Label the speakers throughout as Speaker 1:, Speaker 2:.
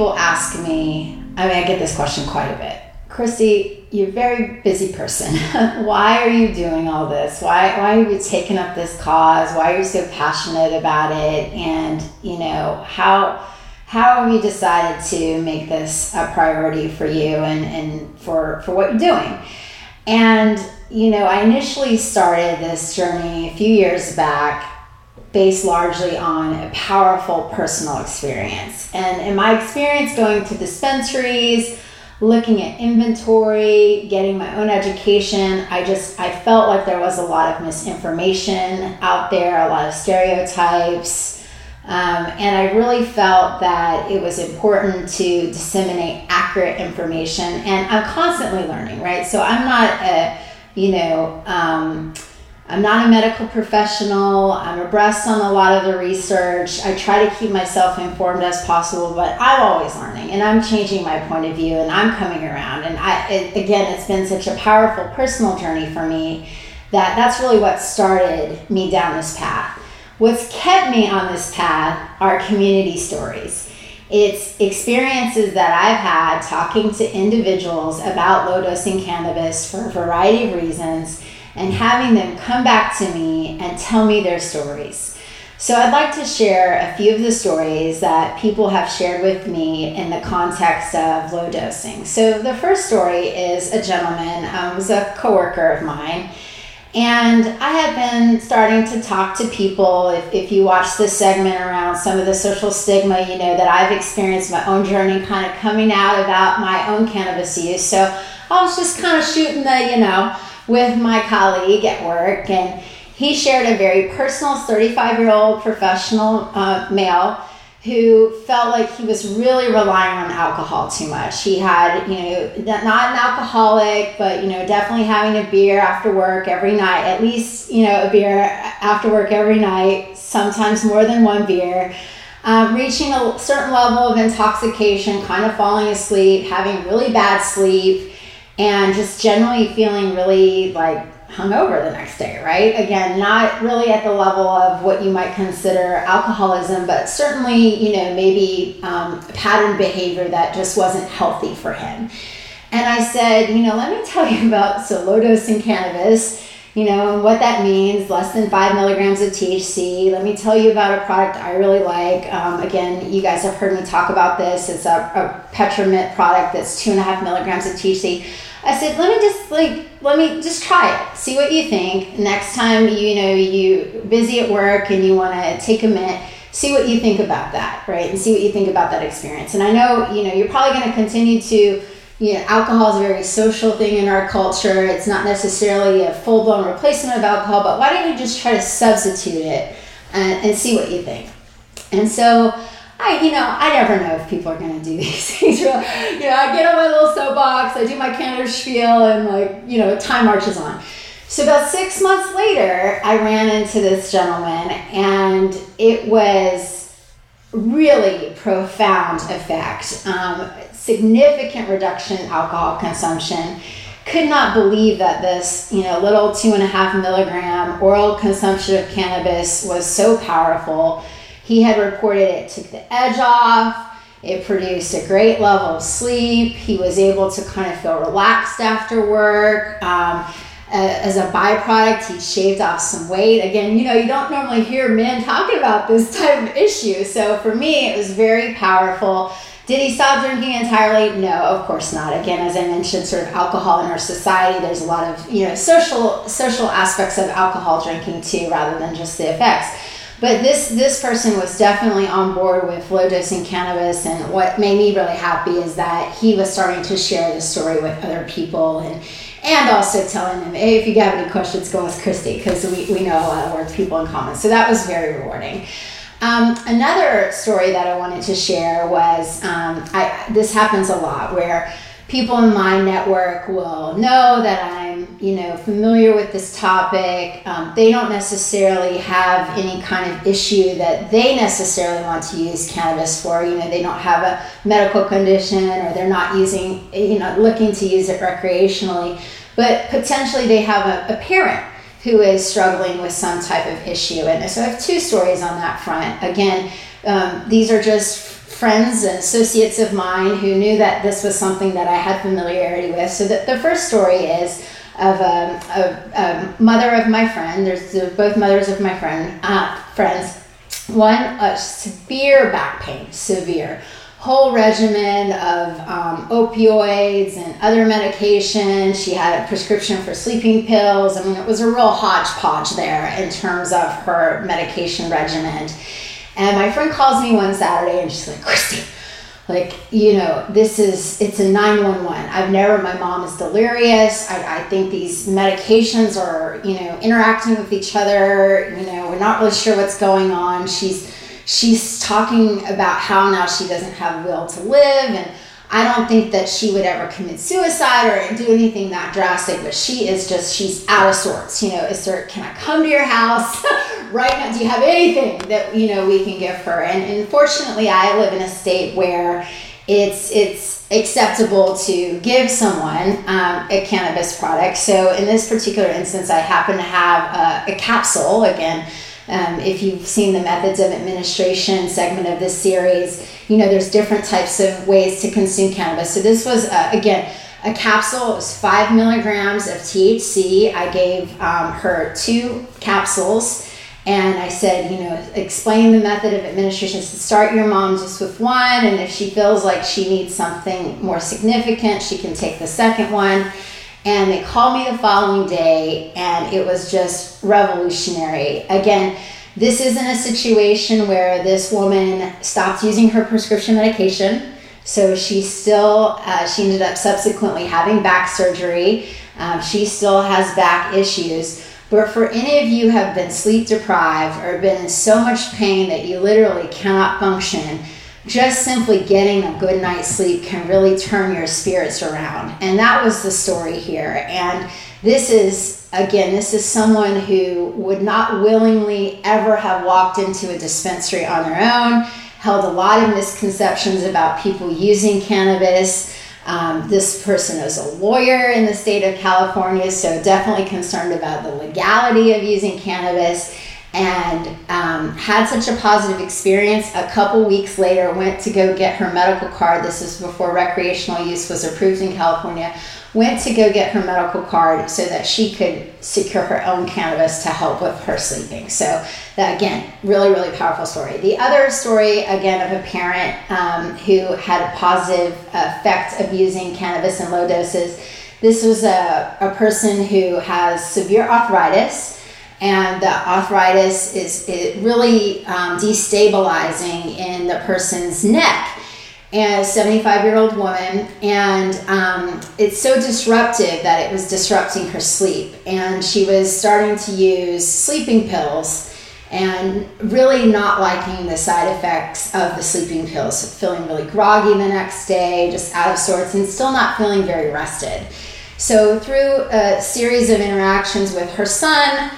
Speaker 1: people ask me, I mean, I get this question quite a bit. Kristie, you're a very busy person. why are you doing all this? Why, why are you taking up this cause? Why are you so passionate about it? And, you know, how, how have you decided to make this a priority for you and, and for, for what you're doing? And, you know, I initially started this journey a few years back based largely on a powerful personal experience. And in my experience going to dispensaries, looking at inventory, getting my own education, I just I felt like there was a lot of misinformation out there, a lot of stereotypes. Um, and I really felt that it was important to disseminate accurate information. And I'm constantly learning, right? So I'm not a, you know, um, I'm not a medical professional. I'm abreast on a lot of the research. I try to keep myself informed as possible, but I'm always learning and I'm changing my point of view and I'm coming around. And I, it, again, it's been such a powerful personal journey for me that that's really what started me down this path. What's kept me on this path are community stories. It's experiences that I've had talking to individuals about low dosing cannabis for a variety of reasons and having them come back to me and tell me their stories. So, I'd like to share a few of the stories that people have shared with me in the context of low dosing. So, the first story is a gentleman, um, was a coworker of mine, and I have been starting to talk to people. If, if you watch this segment around some of the social stigma, you know that I've experienced my own journey kind of coming out about my own cannabis use. So, I was just kind of shooting the, you know, with my colleague at work, and he shared a very personal 35 year old professional uh, male who felt like he was really relying on alcohol too much. He had, you know, not an alcoholic, but, you know, definitely having a beer after work every night, at least, you know, a beer after work every night, sometimes more than one beer. Um, reaching a certain level of intoxication, kind of falling asleep, having really bad sleep, and just generally feeling really like hungover the next day, right? Again, not really at the level of what you might consider alcoholism, but certainly, you know, maybe um, pattern behavior that just wasn't healthy for him. And I said, you know, let me tell you about so low dosing cannabis, you know, what that means, less than five milligrams of THC. Let me tell you about a product I really like. Um, again, you guys have heard me talk about this. It's a, a Petra mint product that's two and a half milligrams of THC. I said, let me just like let me just try it. See what you think. Next time you know you busy at work and you want to take a minute, see what you think about that, right? And see what you think about that experience. And I know, you know, you're probably going to continue to know, alcohol is a very social thing in our culture. It's not necessarily a full blown replacement of alcohol, but why don't you just try to substitute it and, and see what you think? And so I, you know, I never know if people are going to do these things. you know, I get on my little soapbox, I do my Canada spiel, and like, you know, time marches on. So about six months later, I ran into this gentleman, and it was really profound effect. Um, significant reduction in alcohol consumption. Could not believe that this, you know, little two and a half milligram oral consumption of cannabis was so powerful he had reported it took the edge off. It produced a great level of sleep. He was able to kind of feel relaxed after work. Um, as a byproduct, he shaved off some weight. Again, you know, you don't normally hear men talking about this type of issue. So for me, it was very powerful. Did he stop drinking entirely? No, of course not. Again, as I mentioned, sort of alcohol in our society, there's a lot of you know social social aspects of alcohol drinking too, rather than just the effects. But this this person was definitely on board with low dosing cannabis, and what made me really happy is that he was starting to share the story with other people, and and also telling them, hey, if you have any questions, go with Kristie because we, we know a lot of people in common. So that was very rewarding. Um, another story that I wanted to share was um, I, this happens a lot where people in my network will know that I'm, you know, familiar with this topic. Um, they don't necessarily have any kind of issue that they necessarily want to use cannabis for. You know, they don't have a medical condition or they're not using, you know, looking to use it recreationally. But potentially they have a, a parent who is struggling with some type of issue. And so I have two stories on that front. Again, um, these are just friends and associates of mine who knew that this was something that I had familiarity with. So the, the first story is of a, a, a mother of my friend. There's both mothers of my friend uh, friends. One, a severe back pain, severe whole regimen of um, opioids and other medications. She had a prescription for sleeping pills. I mean, it was a real hodgepodge there in terms of her medication regimen. And my friend calls me one Saturday and she's like, Kristie, like, you know, this is, it's a 911. I've never, my mom is delirious. I, I think these medications are, you know, interacting with each other. You know, we're not really sure what's going on. She's, she's talking about how now she doesn't have will to live and I don't think that she would ever commit suicide or do anything that drastic, but she is just, she's out of sorts. You know, is there, can I come to your house right now? Do you have anything that, you know, we can give her? And, and fortunately, I live in a state where it's, it's acceptable to give someone um, a cannabis product. So in this particular instance, I happen to have a, a capsule, again, um, if you've seen the methods of administration segment of this series, you know there's different types of ways to consume cannabis. So this was uh, again a capsule. It was five milligrams of THC. I gave um, her two capsules. And I said, you know, explain the method of administration. So start your mom just with one, and if she feels like she needs something more significant, she can take the second one. And they called me the following day, and it was just revolutionary. Again, this isn't a situation where this woman stopped using her prescription medication. So she still, uh, she ended up subsequently having back surgery. Um, she still has back issues. But for any of you who have been sleep deprived or been in so much pain that you literally cannot function, just simply getting a good night's sleep can really turn your spirits around. And that was the story here. And this is, again, this is someone who would not willingly ever have walked into a dispensary on their own, held a lot of misconceptions about people using cannabis. Um, this person is a lawyer in the state of California, so definitely concerned about the legality of using cannabis and um, had such a positive experience. A couple weeks later, went to go get her medical card. This is before recreational use was approved in California. Went to go get her medical card so that she could secure her own cannabis to help with her sleeping. So that again, really, really powerful story. The other story again of a parent um, who had a positive effect of using cannabis in low doses. This was a, a person who has severe arthritis and the arthritis is really um, destabilizing in the person's neck. And a 75 year old woman and um, it's so disruptive that it was disrupting her sleep. And she was starting to use sleeping pills and really not liking the side effects of the sleeping pills feeling really groggy the next day just out of sorts and still not feeling very rested. So through a series of interactions with her son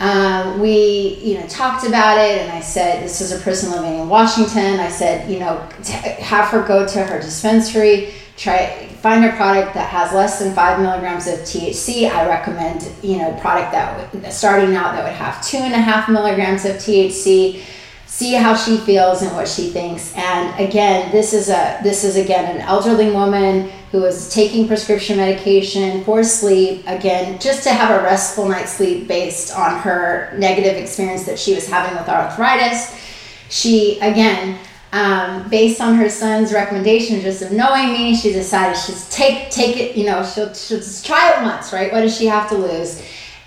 Speaker 1: um, we, you know, talked about it, and I said, this is a person living in Washington. I said, you know, t- have her go to her dispensary, try find a product that has less than five milligrams of THC. I recommend, you know, product that w- starting out that would have two and a half milligrams of THC. See how she feels and what she thinks. And again, this is a this is again an elderly woman who was taking prescription medication for sleep, again, just to have a restful night's sleep based on her negative experience that she was having with arthritis. She, again, um, based on her son's recommendation, just of knowing me, she decided she'd take take it. You know, she'll, she'll just try it once, right? What does she have to lose?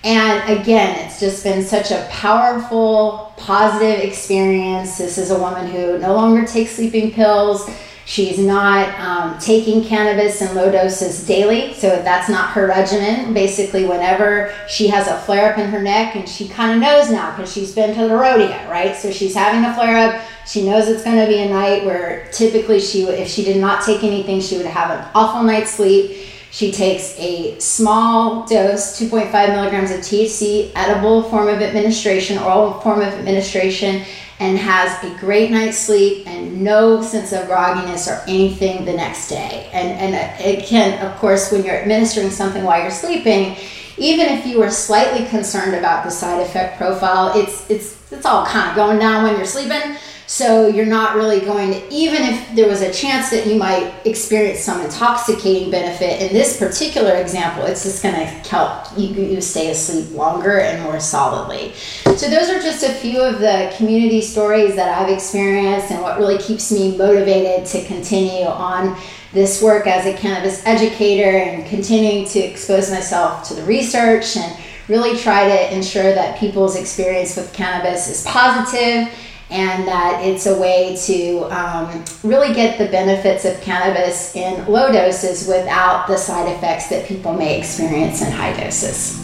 Speaker 1: And again, it's just been such a powerful, positive experience. This is a woman who no longer takes sleeping pills. She's not um, taking cannabis in low doses daily, so that's not her regimen. Basically, whenever she has a flare up in her neck, and she kind of knows now because she's been to the rodeo, right? So she's having a flare up. She knows it's going to be a night where typically she, if she did not take anything, she would have an awful night's sleep. She takes a small dose, 2.5 milligrams of THC, edible form of administration, oral form of administration, and has a great night's sleep and no sense of grogginess or anything the next day. And, and it can, of course, when you're administering something while you're sleeping, even if you are slightly concerned about the side effect profile, it's, it's, it's all kind of going down when you're sleeping. So you're not really going to, even if there was a chance that you might experience some intoxicating benefit, in this particular example, it's just going to help you, you stay asleep longer and more solidly. So those are just a few of the community stories that I've experienced and what really keeps me motivated to continue on this work as a cannabis educator and continuing to expose myself to the research and really try to ensure that people's experience with cannabis is positive and that it's a way to um, really get the benefits of cannabis in low doses without the side effects that people may experience in high doses.